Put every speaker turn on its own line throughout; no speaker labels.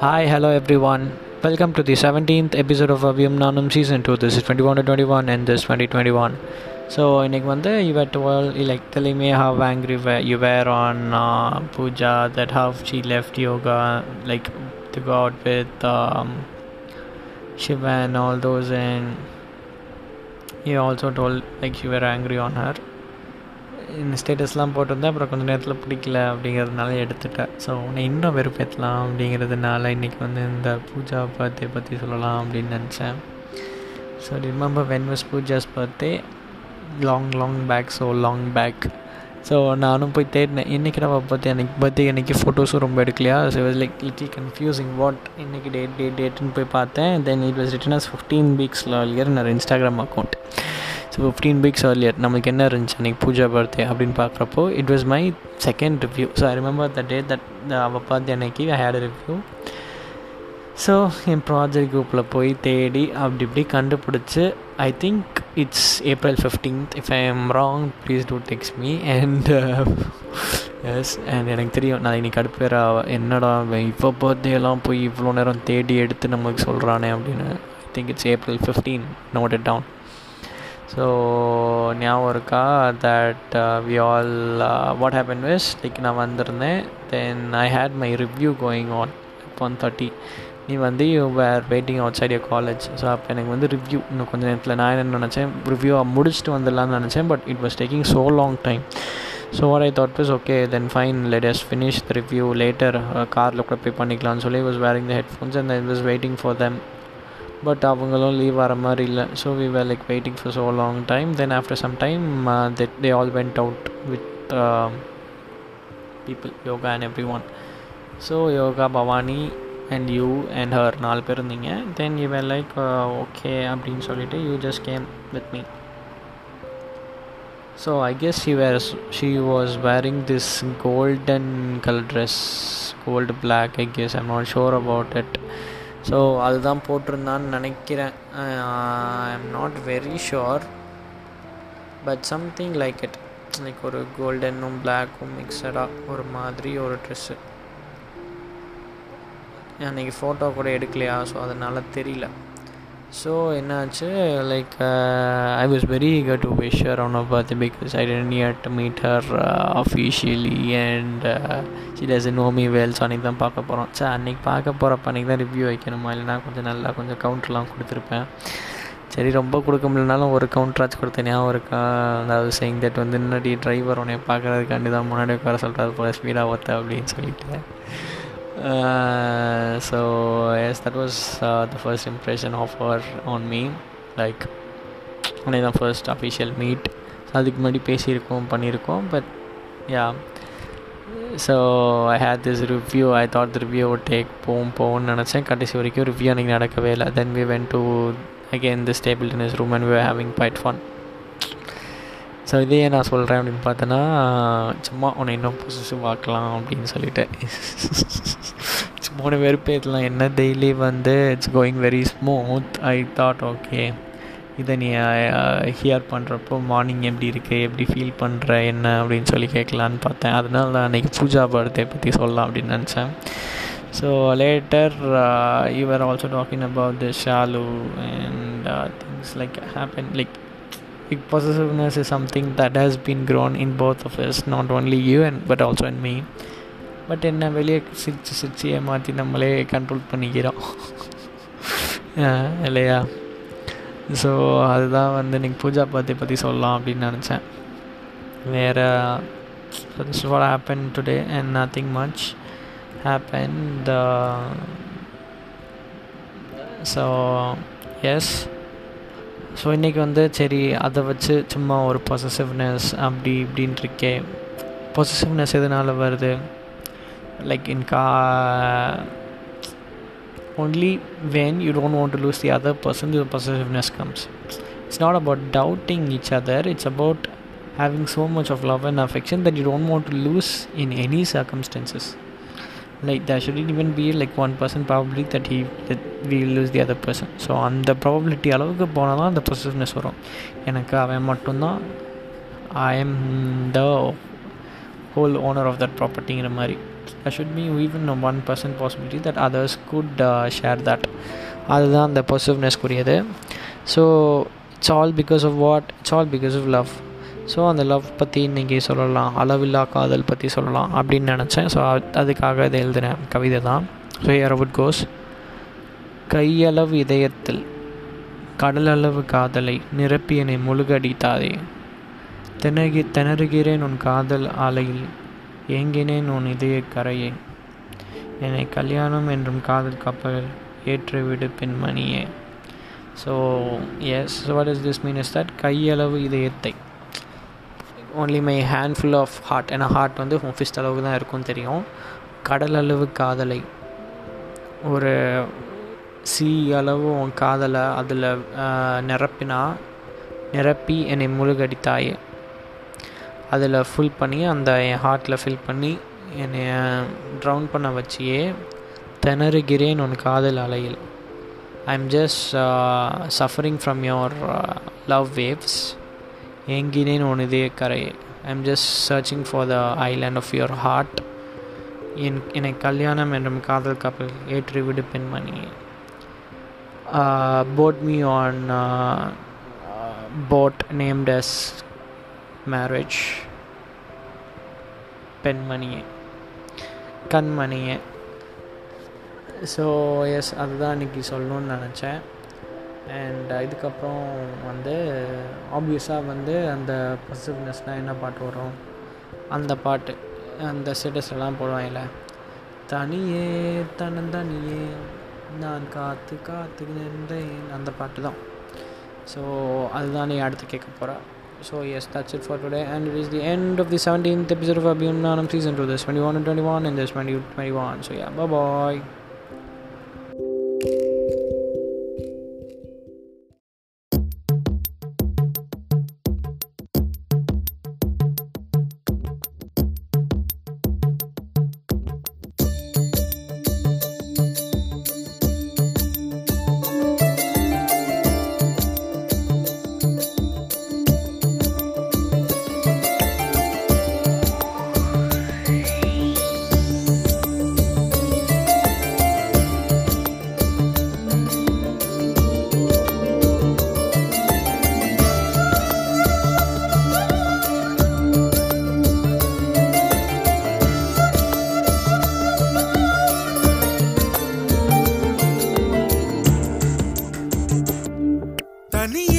Hi, hello everyone. Welcome to the 17th episode of Avyam Nanum Season 2. This is 21 to 21 and this 2021. So இன்னைக்கு வந்து you were dwell like telling me how angry were you were on uh, Pooja that how she left yoga like to go out with um, Shiva and all those and you also told like you were angry on her இந்த ஸ்டேட்டஸ்லாம் போட்டிருந்தேன். அப்புறம் கொஞ்சம் நேரத்தில் பிடிக்கல அப்படிங்கிறதுனால எடுத்துட்டேன். So உன்னை இன்னும் வெறுப்பேற்றலாம் அப்படிங்கிறதுனால இன்றைக்கி வந்து இந்த பூஜா பர்த்டே பற்றி சொல்லலாம் அப்படின்னு நினச்சேன். So remember when was Puja's birthday long long back so long back so நானும் போய் தேடினேன். இன்றைக்கி நம்ம பர்த்டே? அன்றைக்கி பர்த்டே அன்றைக்கி ஃபோட்டோஸும் ரொம்ப எடுக்கலையா? So was like little confusing what இன்றைக்கி டேட் டேட் டேட்டுன்னு போய் பார்த்தேன். Then it was written as fifteen வீக்ஸில் year நான் Instagram account so fifteen weeks earlier நம்மளுக்கு என்ன இருந்துச்சு? அன்றைக்கி பூஜா பர்த்டே அப்படின்னு பார்க்குறப்போ it was my second review so I remember the day that அவள் பார்த்து அன்னைக்கு ஐ ஹேட் ரிவ்யூ ஸோ என் ப்ராஜெக்ட் குரூப்பில் போய் தேடி அப்படி இப்படி கண்டுபிடிச்சி I think it's April fifteenth if I am wrong please do text me and yes and எனக்கு தெரியும். நான் இன்னைக்கு அடுப்பேரா என்னடா இப்போ பர்த்டேலாம் போய் இவ்வளோ நேரம் தேடி எடுத்து நம்மளுக்கு சொல்கிறானே அப்படின்னு. I think it's April fifteen note it down so ஞாபகம் இருக்கா? That we all what happen was like நான் வந்திருந்தேன். Then I had my review going on one thirty நீ வந்து you were waiting outside your college so அப்போ எனக்கு வந்து review இன்னும் கொஞ்சம் நேரத்தில் நான் என்ன நினச்சேன். ரிவ்யூ முடிச்சுட்டு வந்துடலாம்னு நினச்சேன் but it was taking so long time so what I thought was okay then fine let's finish the review later காரில் கூட போய் பண்ணிக்கலாம்னு சொல்லி was wearing the headphones and I was waiting for them but அவங்களும் leave வர மாதிரி இல்லை. So we were like waiting for so long time then after some time that they all went out with people Yoga and everyone so Yoga Bhavani and you and her நாலு பேர் இருந்தீங்க. Then you were like okay அப்படின்னு சொல்லிட்டு you just came with me so I guess she were she was wearing this golden colour dress gold black I guess I'm not sure about it so அதுதான் போட்டிருந்தான்னு நினைக்கிறேன். I am not very sure but something like it like ஒரு கோல்டனும் பிளாக்கும் மிக்சடாக ஒரு மாதிரி ஒரு dress அன்றைக்கி photo கூட எடுக்கலையா? ஸோ அதனால் தெரியல. ஸோ என்னாச்சு? Like I was very eager to wish her on up birth because I didn't near to meet her officially and she does know me well அன்றைக்கி தான் பார்க்க போகிறோம் சார் அன்றைக்கி பார்க்க போகிறப்ப அன்றைக்கி தான் ரிவ்யூ வைக்கணுமா? இல்லைனா கொஞ்சம் நல்லா கொஞ்சம் கவுண்டர்லாம் கொடுத்துருப்பேன். சரி ரொம்ப கொடுக்க முடியலனாலும் ஒரு கவுண்டராச்சு கொடுத்தேன். ஞாபகம் இருக்கா? அதாவது சேயிங் தட் வந்து முன்னாடி டிரைவர் உன்னை பார்க்குறதுக்காண்டி தான் முன்னாடி உட்கார சொல்கிறாரு போல ஸ்பீடாக ஒத்த அப்படின்னு சொல்லிட்டு. So yes that was the first impression of her on me like உன்னை தான் ஃபர்ஸ்ட் அஃபிஷியல் மீட் அதுக்கு முன்னாடி பேசியிருக்கோம் பண்ணியிருக்கோம் but yeah so I had this review I thought the review take போகும் போகும்னு நினச்சேன். கடைசி வரைக்கும் ரிவ்யூ அன்றைக்கி நடக்கவே இல்லை. Then we went to again the stable in his room and we having bit fun so இதையே நான் சொல்கிறேன் அப்படின்னு பார்த்தோன்னா சும்மா உன்னை இன்னும் புதுசு பார்க்கலாம் அப்படின்னு சொல்லிட்டு. சும்மா உன்னை வெறுப்பேற்றலாம் என்ன டெய்லி வந்து it's going very smooth I thought okay இதை நீ ஹியர் பண்ணுறப்போ மார்னிங் எப்படி இருக்குது எப்படி ஃபீல் பண்ணுற என்ன அப்படின்னு சொல்லி கேட்கலான்னு பார்த்தேன். அதனால நான் அன்றைக்கி பூஜா பர்த்டே பற்றி சொல்லலாம் அப்படின்னு நினச்சேன். So later you're also talking about the Shalu and things like happen like like possessiveness is something that has been grown in both of us not only you and but also in me. But என்ன வெளியே சிரிச்சு சிரிச்சு ஏமாற்றி நம்மளே control பண்ணிக்கிறோம். இல்லையா? So அதுதான் வந்து நீங்கள் பூஜா பற்றி பற்றி சொல்லலாம் அப்படின்னு நினச்சேன். வேறு this what happen today and nothing much happen the so yes so இன்றைக்கி வந்து சரி அதை வச்சு சும்மா ஒரு பொசசிவ்னஸ் அப்படி இப்படின்னு இருக்கே பொசசிவ்னஸ் எதனால் வருது லைக் இன் கா only when you don't want to lose the other person the possessiveness comes it's not about doubting each other it's about having so much of love and affection that you don't want to lose in any circumstances like there shouldn't even be like one person probably that he that we lose the other person so அந்த probability அளவுக்கு போனால் தான் அந்த positiveness வரும் எனக்கு அவன் மட்டும்தான் I am the whole owner of that ப்ராப்பர்ட்டிங்கிற மாதிரி I should be even one percent possibility that others could share that அதுதான் அந்த பொசிட்டிவ்னஸ்க்குரியது so it's all because of what it's all because of love so அந்த love பற்றி இன்றைக்கி சொல்லலாம் அளவில்லா காதல் பற்றி சொல்லலாம் அப்படின்னு நினச்சேன். ஸோ அதுக்காக இதை எழுதின கவிதை தான். ஸோ அரவுட் கோஸ் கையளவு இதயத்தில் கடலளவு காதலை நிரப்பி என்னை முழுகடித்தாதே. திணகி திணறுகிறேன் உன் காதல் ஆலையில் ஏங்கினேன் உன் இதய கரையே. என்னை கல்யாணம் என்றும் காதல் கப்பல் ஏற்றுவிடு பெண்மணியே. So yes what is this mean is that கையளவு இதயத்தை only my handful of heart ஏன்னா ஹார்ட் வந்து ஹோம் ஃபிஸ்ட் அளவுக்கு தான் இருக்கும்னு தெரியும். கடல் அளவு காதலை. ஒரு சி அளவு உன் காதலை அதில் நிரப்பினா நிரப்பி என்னை முழுகடித்தாய். அதில் ஃபுல் பண்ணி அந்த என் ஹார்ட்டில் ஃபில் பண்ணி என்னை ட்ரவுன் பண்ண வச்சியே திணறுகிறேன் உன் காதல் அலையில். I am just suffering from your love waves ஏங்கினேன் உன் இதய கரையை? I am just searching for the island of your heart என் என்னை கல்யாணம் என்றும் காதல் கப்பல் ஏற்றிவிடு பெண்மணி put me on boat named as marriage பெண்மணியே. கண்மணியே. ஸோ எஸ் அதுதான் இன்றைக்கி சொல்லணும்னு நினச்சேன். அண்ட் இதுக்கப்புறம் வந்து ஆப்வியஸாக வந்து அந்த பசிவ்னஸ்னால் என்ன பாட்டு வரும் அந்த பாட்டு அந்த ஸ்டேட்டஸ்லாம் போடுவாங்கல்ல தனியே தனியே நான் காத்து காத்து நின்றேன் அந்த பாட்டு தான் ஸோ அதுதான் நீ அடுத்து கேட்க போகிறா So yes, that's it for today, and it is the end of the 17th episode of Abhyam Nanam season 2. This 21 and 21, and this 2021. So yeah, bye bye.
தனியே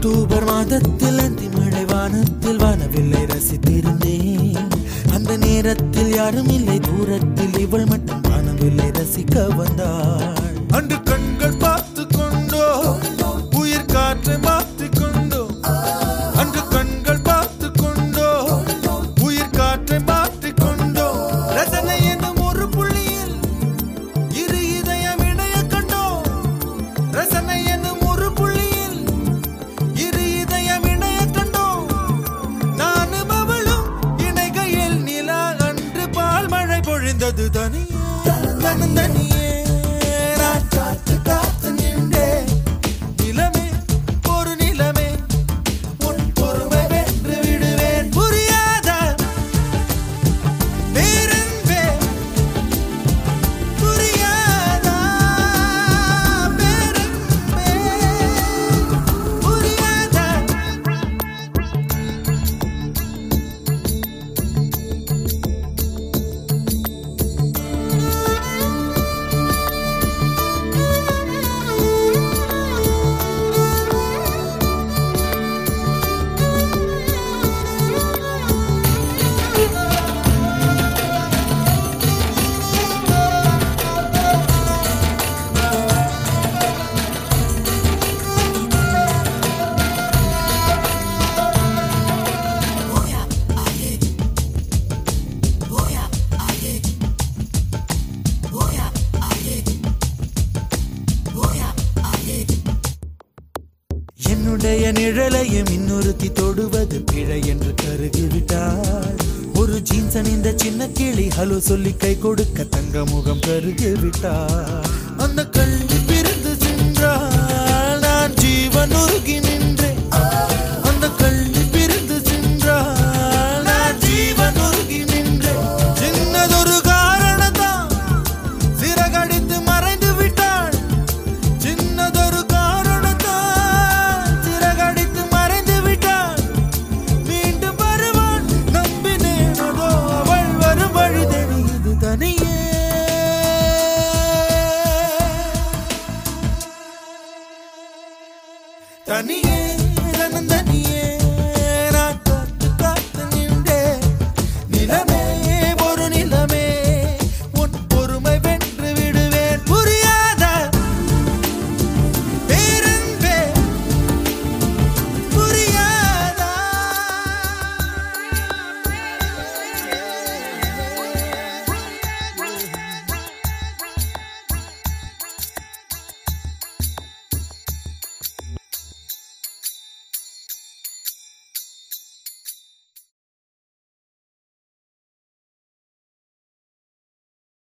அக்டோபர் மாதத்தில் அந்தி மழை வானத்தில் வானவில்லை ரசித்திருந்தேன் அந்த நேரத்தில் யாரும் இல்லை தூரத்தில் இவள் மட்டும் வானவில்லை ரசிக்க வந்தாள். அன்று கண்கள் ஹலோ சொல்லி கை கொடுக்க தங்க முகம் கருகி விட்டா அந்த கல்வி